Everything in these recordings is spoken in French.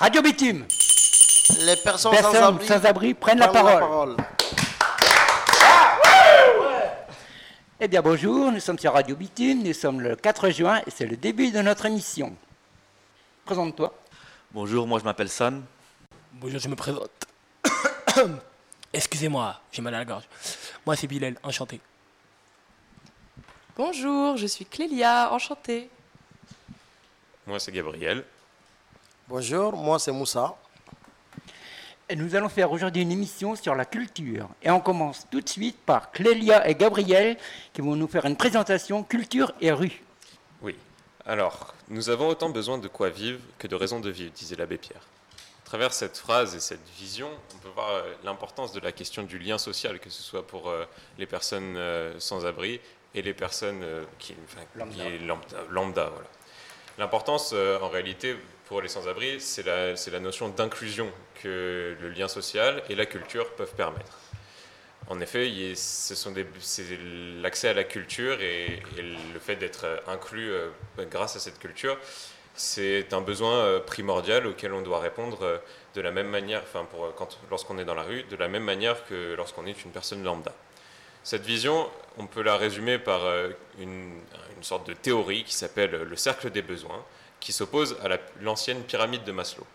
Radio Bitume. Les personnes, Personnes sans abri, sans abri prennent la parole. Eh bien bonjour, nous sommes sur Radio Bitume, nous sommes le 4 juin et c'est le début de notre émission. Présente-toi. Bonjour, moi je m'appelle San. Bonjour, je me présente. Excusez-moi, j'ai mal à la gorge. Moi, c'est Bilal, enchanté. Bonjour, je suis Clélia, enchantée. Moi, c'est Gabriel. Bonjour, moi c'est Moussa. Et nous allons faire aujourd'hui une émission sur la culture. Et on commence tout de suite par Clélia et Gabriel qui vont nous faire une présentation culture et rue. Oui. Alors, nous avons autant besoin de quoi vivre que de raisons de vivre, disait l'abbé Pierre. À travers cette phrase et cette vision, on peut voir euh, l'importance de la question du lien social, que ce soit pour euh, les personnes euh, sans abri et les personnes qui, enfin, Lambda. qui est lambda, lambda, voilà. L'importance, en réalité, pour les sans-abri, c'est la, notion d'inclusion que le lien social et la culture peuvent permettre. En effet, l'accès à la culture et, le fait d'être euh, inclus euh, grâce à cette culture, c'est un besoin euh, primordial auquel on doit répondre de la même manière, enfin lorsqu'on est dans la rue, de la même manière que lorsqu'on est une personne lambda. Cette vision, on peut la résumer par une sorte de théorie qui s'appelle le cercle des besoins, qui s'oppose à la- l'ancienne pyramide de Maslow.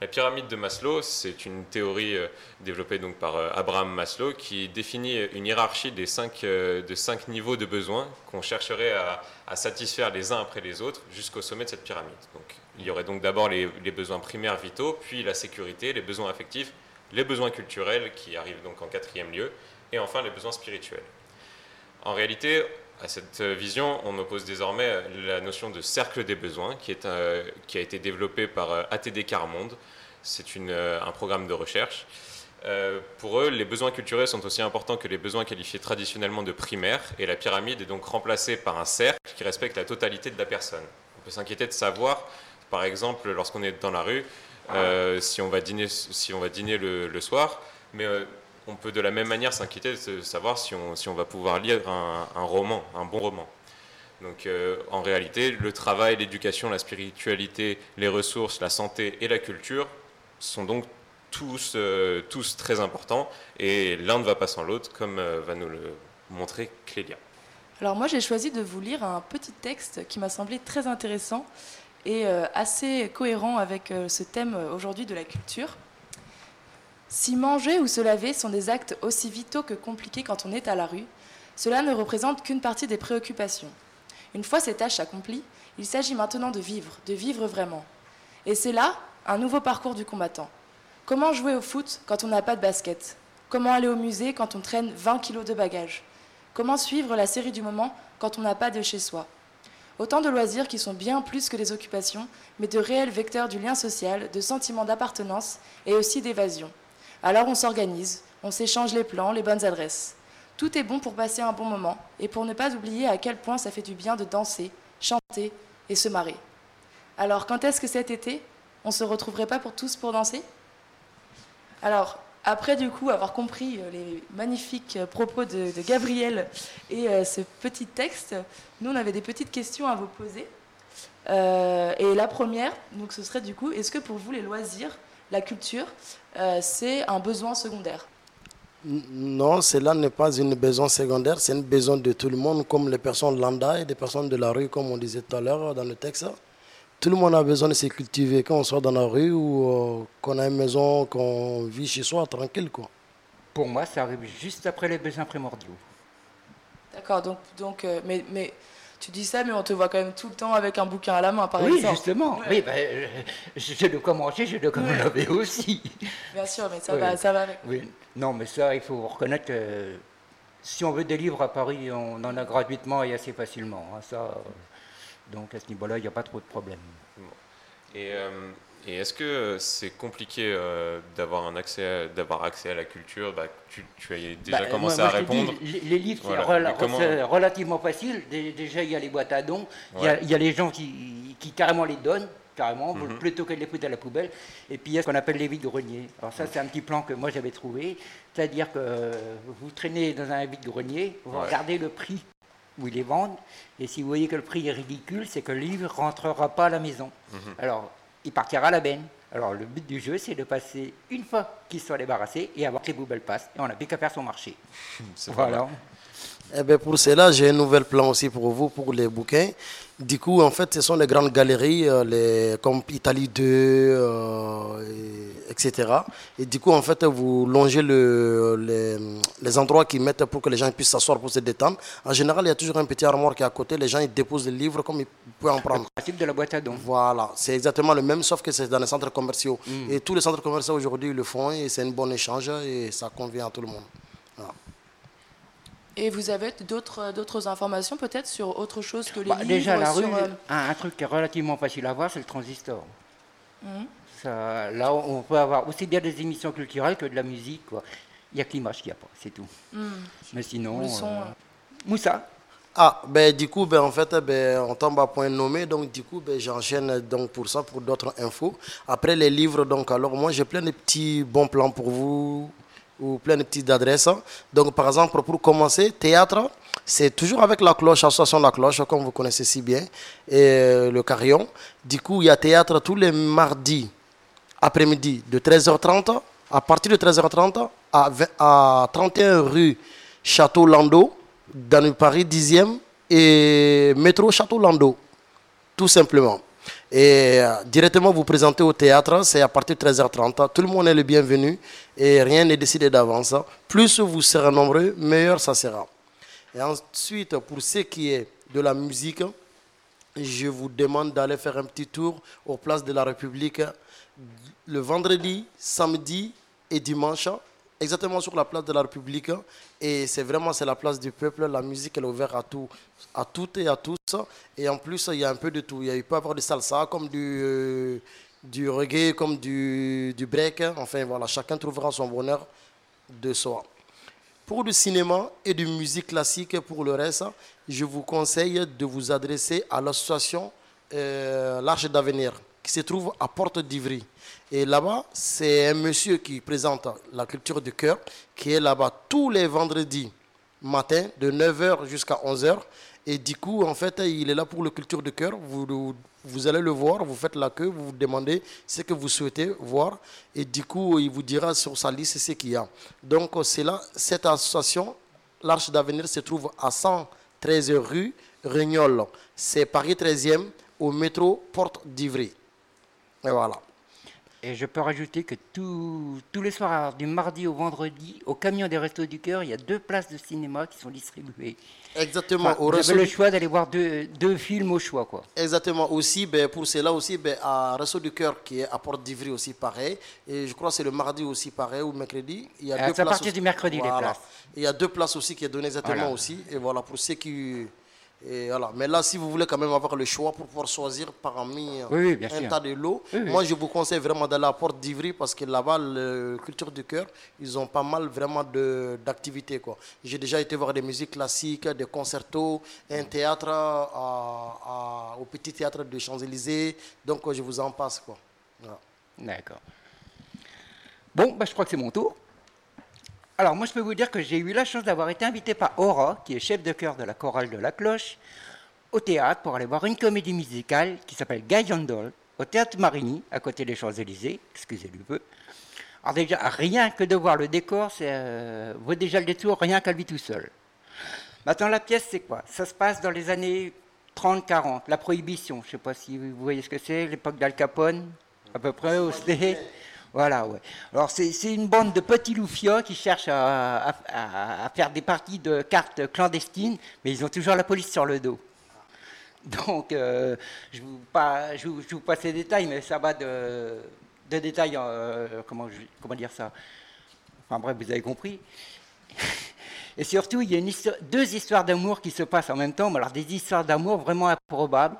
La pyramide de Maslow, c'est une théorie euh, développée donc par euh, Abraham Maslow qui définit une hiérarchie des cinq, euh, de cinq niveaux de besoins qu'on chercherait à, à satisfaire les uns après les autres jusqu'au sommet de cette pyramide. Donc, il y aurait donc d'abord les, les besoins primaires vitaux, puis la sécurité, les besoins affectifs, les besoins culturels qui arrivent donc en quatrième lieu, et enfin les besoins spirituels. En réalité, à cette vision, on oppose désormais la notion de cercle des besoins qui, est, euh, qui a été développé par euh, ATD Carmonde. C'est euh, un programme de recherche. Euh, pour eux, les besoins culturels sont aussi importants que les besoins qualifiés traditionnellement de primaires, et la pyramide est donc remplacée par un cercle qui respecte la totalité de la personne. On peut s'inquiéter de savoir, par exemple, lorsqu'on est dans la rue, euh, si on va dîner, si on va dîner le, le soir, mais euh, on peut de la même manière s'inquiéter de savoir si on, va pouvoir lire un, roman, un bon roman. Donc euh, en réalité, le travail, l'éducation, la spiritualité, les ressources, la santé et la culture sont donc tous, euh, très importants et l'un ne va pas sans l'autre, comme euh, va nous le montrer Clélia. Alors moi j'ai choisi de vous lire un petit texte qui m'a semblé très intéressant et assez cohérent avec ce thème aujourd'hui de la culture. Si manger ou se laver sont des actes aussi vitaux que compliqués quand on est à la rue, cela ne représente qu'une partie des préoccupations. Une fois ces tâches accomplies, il s'agit maintenant de vivre, de vivre vraiment. Et c'est là un nouveau parcours du combattant. Comment jouer au foot quand on n'a pas de basket? Comment aller au musée quand on traîne 20 kilos de bagages? Comment suivre la série du moment quand on n'a pas de chez soi? Autant de loisirs qui sont bien plus que des occupations, mais de réels vecteurs du lien social, de sentiments d'appartenance et aussi d'évasion. Alors on s'organise, on s'échange les plans, les bonnes adresses. Tout est bon pour passer un bon moment et pour ne pas oublier à quel point ça fait du bien de danser, chanter et se marrer. Alors quand est-ce que cet été, on se retrouverait pas pour tous pour danser? Alors, après du coup avoir compris euh, les magnifiques euh, propos de, Gabriel et euh, ce petit texte, nous on avait des petites questions à vous poser. Et la première, donc ce serait du coup, est-ce que pour vous les loisirs, la culture, euh, c'est un besoin secondaire Non, cela n'est pas une besoin secondaire, c'est une besoin de tout le monde, comme les personnes lambda et des personnes de la rue, comme on disait tout à l'heure dans le texte. Tout le monde a besoin de se cultiver quand on sort dans la rue ou euh, qu'on a une maison, qu'on vit chez soi tranquille. Quoi. Pour moi, ça arrive juste après les besoins primordiaux. D'accord, donc, donc euh, mais, mais tu dis ça, mais on te voit quand même tout le temps avec un bouquin à la main, par oui, exemple. justement. Ouais. Oui, ben, euh, j'ai de quoi manger, j'ai de quoi me laver aussi. Bien sûr, mais ça, Oui. va, ça va avec. Oui. Non, mais ça, il faut reconnaître que si on veut des livres à Paris, on en a gratuitement et assez facilement. hein, ça, euh, donc à ce niveau-là, il n'y a pas trop de problème. Et, euh, et est-ce que c'est compliqué euh, d'avoir un accès, d'avoir accès à la culture? Bah, tu, tu as déjà Bah, commencé moi- à moi, dis, répondre. les, livres, c'est Voilà. comment- c'est relativement facile. Dé- Déjà, il y a les boîtes à dons. Il y a- Ouais. il y, a les gens qui, qui carrément les donnent, carrément, Mhm. plutôt que de les foutre à la poubelle. Et puis, il y a ce qu'on appelle les vides-greniers. Alors ça, c'est un petit plan que moi, j'avais trouvé. C'est-à-dire que euh, vous traînez dans un vide-grenier, vous Ouais. regardez le prix où ils les vendent. Et si vous voyez que le prix est ridicule, c'est que le livre ne rentrera pas à la maison. Mhm. Alors, il partira à la benne. Alors le but du jeu, c'est de passer une fois qu'ils sont débarrassés et avoir que les poubelles passent. Et on n'a plus qu'à faire son marché. Voilà. Eh ben, pour cela, j'ai un nouvel plan aussi pour vous, pour les bouquins. Du coup, en fait, ce sont les grandes galeries, euh, les, comme Italie 2, euh, et- etc. Et du coup, en fait, vous longez le, les, les endroits qu'ils mettent pour que les gens puissent s'asseoir pour se détendre. En général, il y a toujours un petit armoire qui est à côté. Les gens, ils déposent les livres comme ils peuvent en prendre. Principe de la boîte à dons. Voilà, c'est exactement le même, sauf que c'est dans les centres commerciaux. Et tous les centres commerciaux aujourd'hui le font et c'est un bon échange et ça convient à tout le monde. Voilà. Et vous avez d'autres d'autres informations peut-être sur autre chose que les Bah, livres déjà, la rue, sur, euh, un, un truc qui est relativement facile à voir, c'est le transistor. Ça, là, on peut avoir aussi bien des émissions culturelles que de la musique. quoi. Il n'y a que l'image qu'il n'y a pas, c'est tout. hmm, Mais sinon, le son, euh, euh, Moussa, Ah, ben du coup, ben, en fait, ben, on tombe à point nommé, donc du coup, ben, j'enchaîne donc pour ça, pour d'autres infos. Après les livres, donc alors moi j'ai plein de petits bons plans pour vous, ou plein de petites adresses. Donc par exemple, pour commencer, théâtre, c'est toujours avec la cloche, association la cloche, comme vous connaissez si bien, et euh, le carillon. Du coup, il y a théâtre tous les mardis après-midi de 13h30 à partir de 13h30 à, 20 à 31 rue Château Landau dans le Paris 10e et métro Château Landau tout simplement. Et euh, directement vous présentez au théâtre, c'est à partir de 13h30. Tout le monde est le bienvenu et rien n'est décidé d'avance. Plus vous serez nombreux, meilleur ça sera. Et ensuite, pour ce qui est de la musique, je vous demande d'aller faire un petit tour aux places de la République le vendredi, samedi et dimanche, exactement sur la place de la République. Et c'est vraiment c'est la place du peuple. La musique elle est ouverte à tout, à toutes et à tous. Et en plus, il y a un peu de tout. Il y a- il peut y avoir du salsa, comme du, euh, du reggae, comme du, du break. Enfin voilà, chacun trouvera son bonheur de soi. Pour le cinéma et de musique classique, pour le reste, je vous conseille de vous adresser à l'association euh, L'Arche d'Avenir, qui se trouve à Porte d'Ivry. Et là-bas, c'est un monsieur qui présente la culture du cœur, qui est là-bas tous les vendredis matin, de 9h jusqu'à 11h. Et du coup, en fait, il est là pour la culture du cœur. Vous, vous allez le voir, vous faites la queue, vous vous demandez ce que vous souhaitez voir. Et du coup, il vous dira sur sa liste ce qu'il y a. Donc, c'est là, cette association, l'Arche d'Avenir, se trouve à 113 rue Rignol. C'est Paris 13e, au métro Porte d'Ivry. Et voilà. et je peux rajouter que tous tous les soirs, du mardi au vendredi, au camion des Restos du Cœur, il y a deux places de cinéma qui sont distribuées. Exactement. Enfin, vous avez le choix d'aller voir deux, deux films au choix. Quoi. Exactement. Aussi, ben, pour cela aussi, ben, à Resto du Cœur, qui est à Porte d'Ivry aussi, pareil. Et je crois que c'est le mardi aussi, pareil, ou mercredi. Il y a Euh, deux à places partir aussi. du mercredi, les places. Il y a deux places aussi qui est donné exactement Voilà. aussi. Et voilà, pour ceux qui... Et voilà. Mais là, si vous voulez quand même avoir le choix pour pouvoir choisir parmi euh, Oui, oui, bien un sûr. tas de lots, Oui, moi je vous conseille vraiment d'aller à Porte d'Ivry parce que là-bas, le Culture du Cœur, ils ont pas mal vraiment d'activités. J'ai déjà été voir des musiques classiques, des concertos, un théâtre à- à- au petit théâtre de Champs-Élysées. Donc euh, je vous en passe. Quoi. Voilà. D'accord. Bon, bah, je crois que c'est mon tour. Alors, moi, je peux vous dire que j'ai eu la chance d'avoir été invité par Aura, qui est chef de chœur de la chorale de la Cloche, au théâtre pour aller voir une comédie musicale qui s'appelle Doll, au théâtre Marigny, à côté des Champs-Élysées, excusez du peu. Alors, déjà, rien que de voir le décor, c'est, euh, vaut déjà le détour, rien qu'à lui tout seul. Maintenant, la pièce, c'est quoi? Ça se passe dans les années 30-40, la prohibition. Je ne sais pas si vous voyez ce que c'est, l'époque d'Al Capone, à peu près, au. Voilà, ouais. Alors, c'est une bande de petits loufiats qui cherchent à, faire des parties de cartes clandestines, mais ils ont toujours la police sur le dos. Donc, euh, je, vous pas, je, vous, passe les détails, mais ça va de, détails, euh, comment, dire ça? Enfin bref, vous avez compris. Et surtout, il y a deux histoires d'amour qui se passent en même temps, mais alors des histoires d'amour vraiment improbables.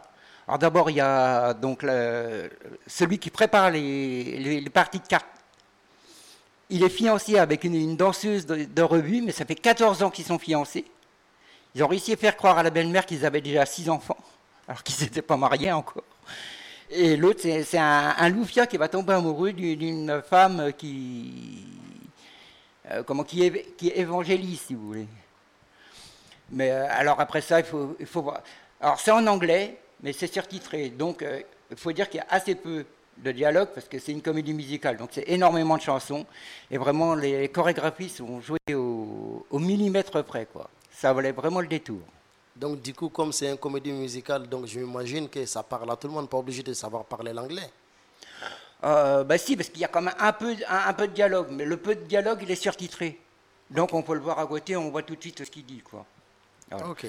Alors d'abord, il y a donc celui qui prépare les, parties de cartes. Il est fiancé avec une, danseuse de, revue, mais ça fait 14 ans qu'ils sont fiancés. Ils ont réussi à faire croire à la belle-mère qu'ils avaient déjà six enfants, alors qu'ils n'étaient pas mariés encore. Et l'autre, c'est un, loufia qui va tomber amoureux d'une- femme qui, euh, comment, qui, qui évangélise, si vous voulez. Mais euh, alors après ça, il faut, il faut voir. Alors c'est en anglais, mais c'est surtitré. Donc euh, il faut dire qu'il y a assez peu de dialogue parce que c'est une comédie musicale, donc c'est énormément de chansons et vraiment les chorégraphies sont jouées au, au millimètre près, quoi. Ça valait vraiment le détour. Donc, du coup, comme c'est une comédie musicale, donc je m'imagine que ça parle à tout le monde, pas obligé de savoir parler l'anglais. Euh, bah si, parce qu'il y a quand même un peu, un, un peu de dialogue, mais le peu de dialogue, il est surtitré. Donc on peut le voir à côté, on voit tout de suite ce qu'il dit, quoi. Voilà. Ok.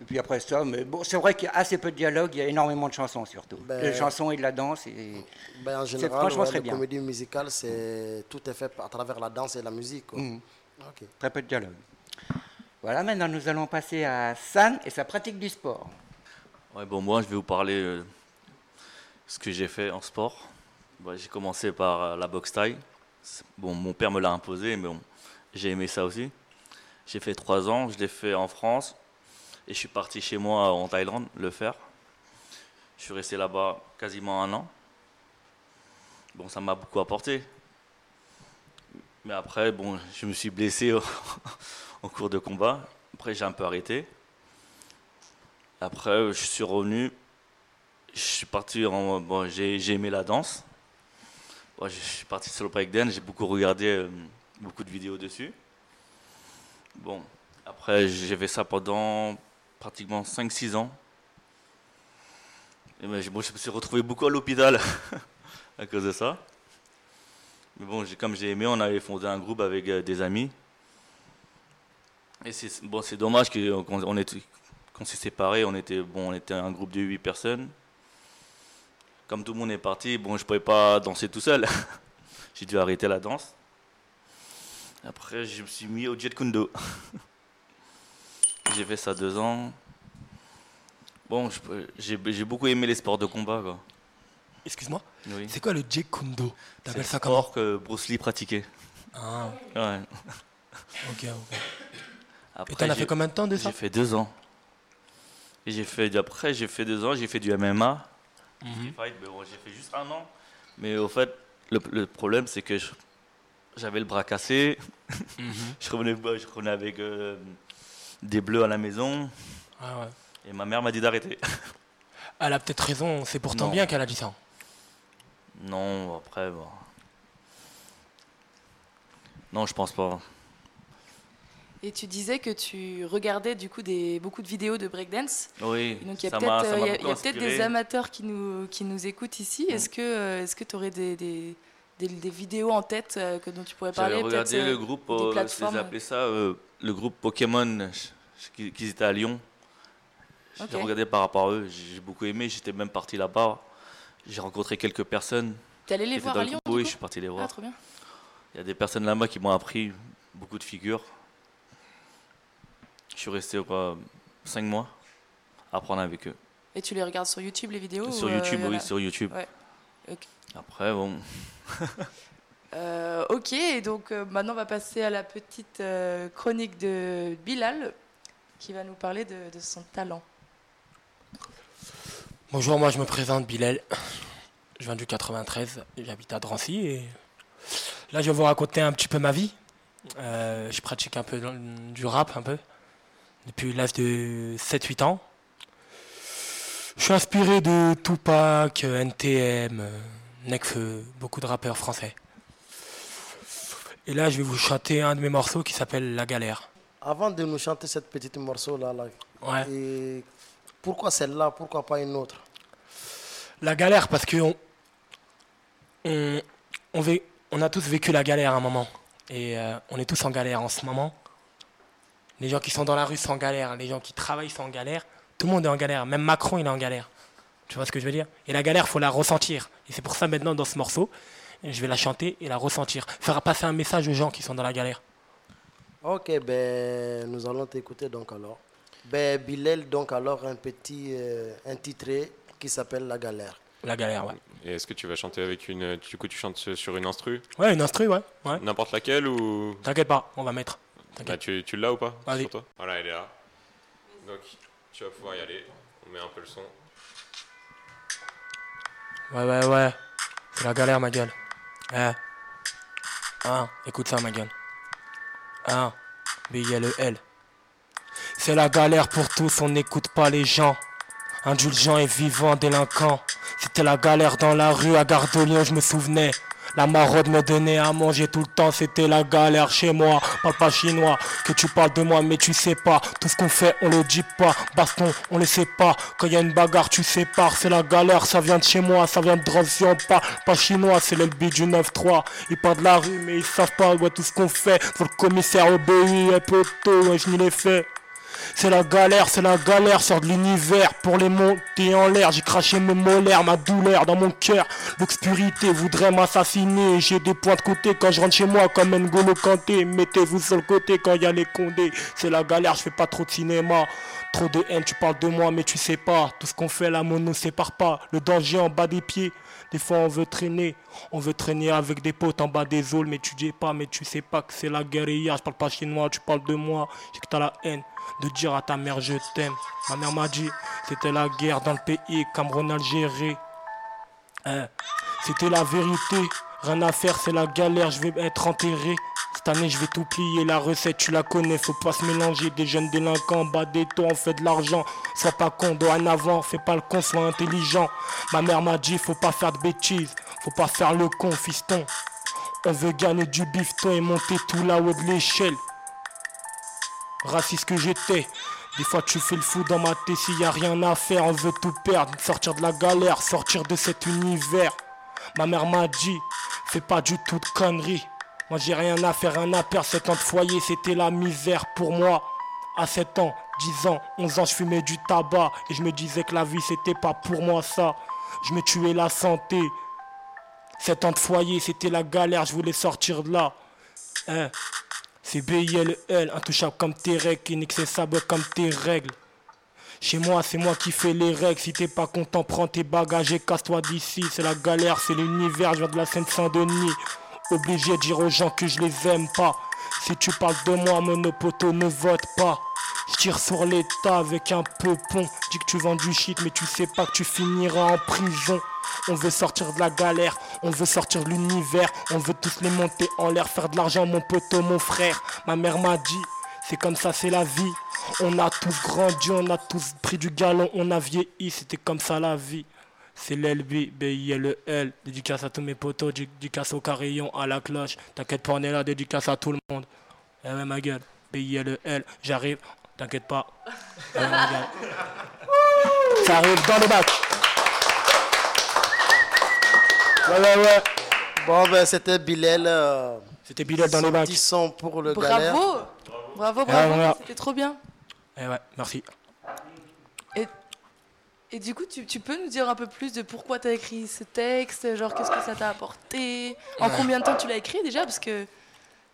Et puis après ça, mais bon, c'est vrai qu'il y a assez peu de dialogue, il y a énormément de chansons surtout. Ben- Des chansons et de la danse. Et... Ben, en C'est général, franchement ouais, très les bien. comédies musicales, c'est tout est fait à travers la danse et la musique. quoi. Mhm. Très peu de dialogue. Voilà, maintenant nous allons passer à San et sa pratique du sport. Ouais, bon, moi, je vais vous parler euh, ce que j'ai fait en sport. Bah, j'ai commencé par euh, la boxe taille. Bon, mon père me l'a imposé, mais bon, j'ai aimé ça aussi. J'ai fait trois ans, je l'ai fait en France et je suis parti chez moi en Thaïlande le faire. Je suis resté là-bas quasiment un an. Bon, ça m'a beaucoup apporté. Mais après, bon, je me suis blessé en cours de combat. Après, j'ai un peu arrêté. Après, je suis revenu. Je suis parti en. Bon, j'ai aimé la danse. Je suis parti sur le breakdance. J'ai beaucoup regardé euh, beaucoup de vidéos dessus. Bon, après, j'ai fait ça pendant pratiquement 5-6 ans. Ben, je me suis retrouvé beaucoup à l'hôpital à cause de ça. Mais bon, comme j'ai aimé, on avait fondé un groupe avec euh, des amis. Et c'est bon, dommage que- qu'on s'est séparés. On était, bon, on était un groupe de 8 personnes. Comme tout le monde est parti, bon, je pouvais pas danser tout seul. j'ai dû arrêter la danse. Après, je me suis mis au Jet Kundo. j'ai fait ça deux ans. Bon, j'ai beaucoup aimé les sports de combat. Quoi. Excuse-moi, Oui. c'est quoi le Jeet Kune Do C'est le sport que Bruce Lee pratiquait. Ah, Ouais. ok, ok. Après, Et t'en as fait combien de temps de ça J'ai fait deux ans. Et j'ai fait, après, j'ai fait deux ans, j'ai fait du MMA. Mhm. J'ai fait juste un an. Mais au fait, le, le problème, c'est que j'avais le bras cassé. Mhm. je, revenais, bah, je revenais avec euh, des bleus à la maison. Ah ouais. Et ma mère m'a dit d'arrêter. Elle a peut-être raison, c'est pourtant Non. bien qu'elle a dit ça. non, après, bon. Non, je pense pas. Et tu disais que tu regardais du coup des, beaucoup de vidéos de breakdance. Oui, Et Donc il y a peut-être euh, des amateurs qui nous, qui nous écoutent ici. Est-ce que euh, est-ce que tu aurais des, des, des- des vidéos en tête euh, que, dont tu pourrais parler J'avais regardé euh, le groupe, euh, ils appelaient ça euh, le groupe Pokémon, qui, qui étaient à Lyon. J'ai regardé par rapport à eux, j'ai beaucoup aimé, j'étais même parti là-bas. J'ai rencontré quelques personnes. T'es allé les voir à Lyon Oui, je suis parti les Ah, voir. trop bien. Il y a des personnes là-bas qui m'ont appris beaucoup de figures. Je suis resté quoi, 5 mois à apprendre avec eux. Et tu les regardes sur YouTube les vidéos sur ou, euh, YouTube, oui, sur YouTube. Ouais. Après, bon, Euh, ok, et donc euh, maintenant on va passer à la petite euh, chronique de Bilal qui va nous parler de, son talent. Bonjour, moi je me présente Bilal. Je viens du 93, j'habite à Drancy et là je vais vous raconter un petit peu ma vie. Je pratique un peu du rap un peu depuis l'âge de 7-8 ans. Je suis inspiré de Tupac, NTM, Nekfeu, beaucoup de rappeurs français. Et là je vais vous chanter un de mes morceaux qui s'appelle La Galère. Avant de nous chanter cette petite morceau-là, là, Ouais. et pourquoi celle-là Pourquoi pas une autre? La galère, parce que on, on, on, vé- on a tous vécu la galère à un moment. Et euh, on est tous en galère en ce moment. Les gens qui sont dans la rue sont en galère, les gens qui travaillent sont en galère. Tout le monde est en galère, même Macron il est en galère. Tu vois ce que je veux dire? Et la galère, faut la ressentir. Et c'est pour ça maintenant dans ce morceau, je vais la chanter et la ressentir. Faire passer un message aux gens qui sont dans la galère. Ok, ben nous allons t'écouter donc alors. Ben Bilal, donc alors un petit euh, intitulé qui s'appelle La Galère. La galère, ouais. Et est-ce que tu vas chanter avec une. Du coup, tu chantes sur une instru? Ouais, une instru, ouais. ouais. N'importe laquelle ou? T'inquiète pas, on va mettre. Bah, T'inquiète. tu tu l'as ou pas? Vas-y. Voilà, elle est là. Donc, tu vas pouvoir y aller. On met un peu le son. Ouais, ouais, ouais. C'est la galère, ma gueule. Eh. Ah, écoute ça, ma gueule. Ah, B-I-L-E-L. C'est la galère pour tous, on n'écoute pas les gens. Indulgent et vivant, délinquant. C'était la galère dans la rue à Lyon, je me souvenais. La maraude me donnait à manger tout le temps, c'était la galère chez moi. Parle pas chinois, que tu parles de moi, mais tu sais pas. Tout ce qu'on fait, on le dit pas. Baston, on le sait pas. Quand y a une bagarre, tu sépares. C'est la galère, ça vient de chez moi, ça vient de Drancy, on parle pas chinois, c'est l'LB du 9-3. Ils parlent de la rue, mais ils savent pas ouais, tout ce qu'on fait. Faut le commissaire obéir, tôt, ouais, je n'y l'ai fait. C'est la galère, c'est la galère, sort de l'univers pour les monter en l'air. J'ai craché mes molaires, ma douleur dans mon cœur. L'obscurité voudrait m'assassiner. J'ai des points de côté quand je rentre chez moi comme N'Golo Kanté. Mettez-vous sur le côté quand y a les condés. C'est la galère, je fais pas trop de cinéma. Trop de haine, tu parles de moi, mais tu sais pas. Tout ce qu'on fait, l'amour ne sépare pas. Le danger en bas des pieds. Des fois on veut traîner, on veut traîner avec des potes en bas des aules, mais tu dis pas, mais tu sais pas que c'est la guérilla. Je parle pas chinois, tu parles de moi, j'ai que t'as la haine de dire à ta mère je t'aime. Ma mère m'a dit, c'était la guerre dans le pays, Cameroun, Algérie. Hein, C'était la vérité, rien à faire, c'est la galère, je vais être enterré. Cette année, je vais tout plier, la recette, tu la connais, faut pas se mélanger. Des jeunes délinquants, bas des taux, on fait de l'argent. Sois pas con, avant, fais pas le con, sois intelligent. Ma mère m'a dit, faut pas faire de bêtises, faut pas faire le con, fiston. On veut gagner du bifton et monter tout là-haut de l'échelle. Raciste que j'étais. Des fois tu fais le fou dans ma tête s'il y a rien à faire, on veut tout perdre, sortir de la galère, sortir de cet univers. Ma mère m'a dit, fais pas du tout de conneries. Moi j'ai rien à faire, rien à perdre, 7 ans de foyer, c'était la misère pour moi. À 7 ans, 10 ans, 11 ans, je fumais du tabac et je me disais que la vie c'était pas pour moi ça. Je me tuais la santé. 7 ans de foyer, c'était la galère, je voulais sortir de là. Hein c'est B-I-L-L, intouchable comme tes règles, inaccessible comme tes règles. Chez moi, c'est moi qui fais les règles. Si t'es pas content, prends tes bagages et casse-toi d'ici. C'est la galère, c'est l'univers, je viens de la Seine-Saint-Denis. Obligé de dire aux gens que je les aime pas. Si tu parles de moi, monopoto ne vote pas. Je tire sur l'état avec un peu. Dis que tu vends du shit, mais tu sais pas que tu finiras en prison. On veut sortir de la galère, on veut sortir de l'univers, on veut tous les monter en l'air, faire de l'argent, mon poteau, mon frère. Ma mère m'a dit, c'est comme ça, c'est la vie. On a tous grandi, on a tous pris du galon, on a vieilli, c'était comme ça la vie. C'est l'LB, B-I-L-E-L. Dédicace à tous mes potos, dédicace au carillon, à la cloche. T'inquiète pas, on est là, dédicace à tout le monde. Eh ouais, ma gueule, B-I-L-E-L. J'arrive, t'inquiète pas. Eh ouais, ma gueule. Ça arrive dans le bac. Ouais, ouais, ouais. Bon, ben, c'était Bilal. euh, C'était Bilal dans les bacs. 10 sons pour le galère. Bravo Bravo, Ah, voilà. c'était trop bien. Eh ouais, merci. Et du coup, tu, tu peux nous dire un peu plus de pourquoi tu as écrit ce texte Genre, qu'est-ce que ça t'a apporté? En Ouais. combien de temps tu l'as écrit déjà? Parce que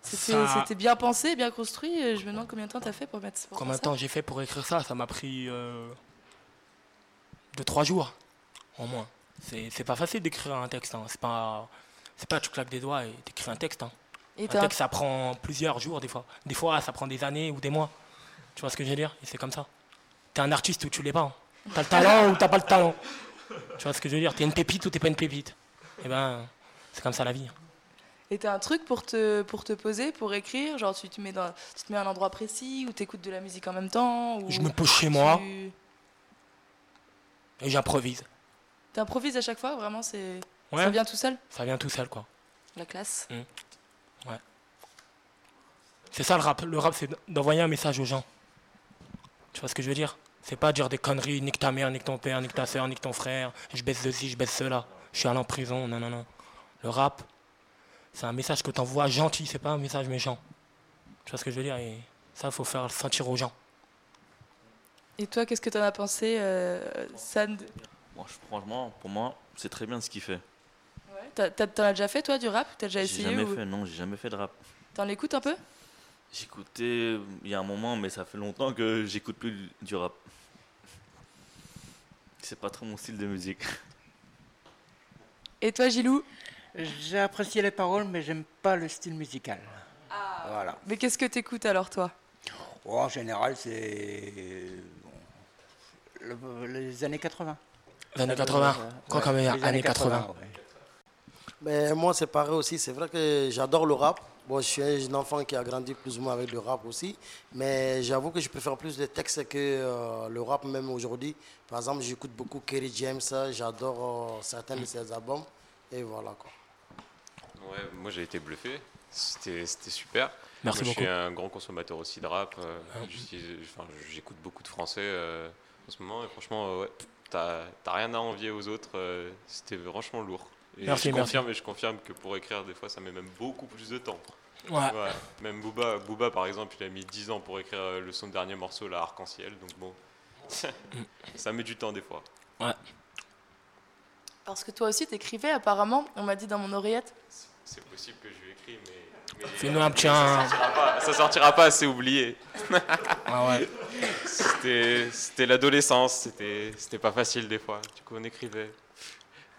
c'était Ça- bien pensé, bien construit. et Je me demande combien de temps tu as fait pour mettre pour Combien de ça? temps j'ai fait pour écrire ça? Ça m'a pris 2-3 jours, au moins. C'est c'est pas facile d'écrire un texte. Hein. C'est pas, c'est pas tu claques des doigts et t'écris un texte. Hein. Et Un t'as- texte, ça prend plusieurs jours des fois. Des fois, ça prend des années ou des mois. Tu vois ce que je veux dire? Et c'est comme ça. T'es un artiste ou tu l'es pas. hein. T'as le talent ou t'as pas le talent. Tu vois ce que je veux dire? T'es une pépite ou t'es pas une pépite. Et ben, c'est comme ça la vie. hein. Et t'as un truc pour te, pour te poser, pour écrire? Genre, tu te mets, dans, tu te mets à un endroit précis ou t'écoutes de la musique en même temps ou Je me pose chez moi et j'improvise. T'improvises à chaque fois? Vraiment, c'est Ouais. ça vient tout seul? Ça vient tout seul, quoi. La classe C'est ça le rap. Le rap, c'est d'envoyer un message aux gens. Tu vois ce que je veux dire? C'est pas dire des conneries, nique ta mère, nique ton père, nique ta soeur, nique ton frère, je baisse ceci, je baisse cela, je suis allé en prison, non, non, non. Le rap, c'est un message que t'envoies gentil, c'est pas un message méchant. Tu vois ce que je veux dire? Et ça, faut faire le sentir aux gens. Et toi, qu'est-ce que t'en as pensé, euh, Sand? Bon, franchement, pour moi, c'est très bien ce qu'il fait. T'as- t'as- T'en as déjà fait, toi, du rap? T'as déjà J'ai essayé jamais ou... fait, non, j'ai jamais fait de rap. T'en écoutes un peu? J'écoutais euh, il y a un moment, mais ça fait longtemps que j'écoute plus du rap. C'est pas trop mon style de musique. Et toi, Gilou? J'ai apprécié les paroles, mais j'aime pas le style musical. Voilà. Mais qu'est-ce que t'écoutes alors, toi? Oh, en général, c'est le- les années 80. Les années 80, Euh, quoi ouais, comme les années 80 ouais. Mais moi, c'est pareil aussi. C'est vrai que j'adore le rap. Bon, je suis un enfant qui a grandi plus ou moins avec le rap aussi. Mais j'avoue que je préfère plus les textes que euh, le rap même aujourd'hui. Par exemple, j'écoute beaucoup Kerry James. J'adore euh, certains de ses albums. Et voilà quoi. Ouais, moi j'ai été bluffé. C'était super. Merci Moi, Je beaucoup. suis un grand consommateur aussi de rap. euh, enfin, J'écoute beaucoup de français euh, en ce moment. Et franchement, ouais, t'as t'as rien à envier aux autres. C'était franchement lourd. Et Merci, je merci. confirme, et je confirme que pour écrire, des fois, ça met même beaucoup plus de temps. Ouais. Ouais, même Booba, Booba, par exemple, il a mis 10 ans pour écrire euh, le son dernier morceau, là, Arc-en-Ciel. Donc bon, ça met du temps des fois. Parce que toi aussi, t'écrivais apparemment, on m'a dit dans mon oreillette. C'est possible que je lui écris, mais. mais Fais-nous un petit. ça, sortira pas, ça sortira pas, c'est oublié. Ah ouais. C'était c'était l'adolescence, c'était c'était pas facile des fois. Du coup, on écrivait.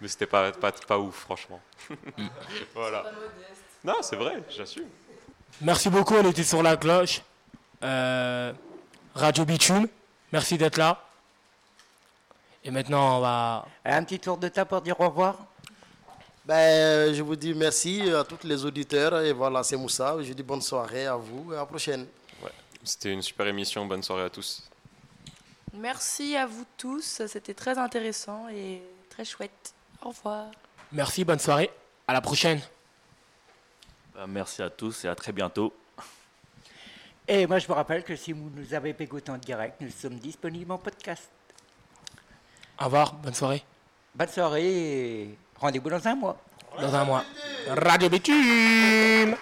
Mais c'était pas, pas, pas ouf, franchement. voilà. Non, c'est vrai, j'assume. Merci beaucoup, elle était sur la cloche. Euh, Radio Bitume, merci d'être là. Et maintenant, on va. Un petit tour de table pour dire au revoir. Ben, je vous dis merci à tous les auditeurs. Et voilà, c'est Moussa. Je dis bonne soirée à vous et à la prochaine. C'était une super émission. Bonne soirée à tous. Merci à vous tous, c'était très intéressant et très chouette. Au revoir. Merci, bonne soirée. À la prochaine. Bah, merci à tous et à très bientôt. Et moi, je vous rappelle que si vous nous avez écouté en direct, nous sommes disponibles en podcast. Au revoir, bonne soirée. Bonne soirée et rendez-vous dans un mois. Dans un mois. Radio Bitume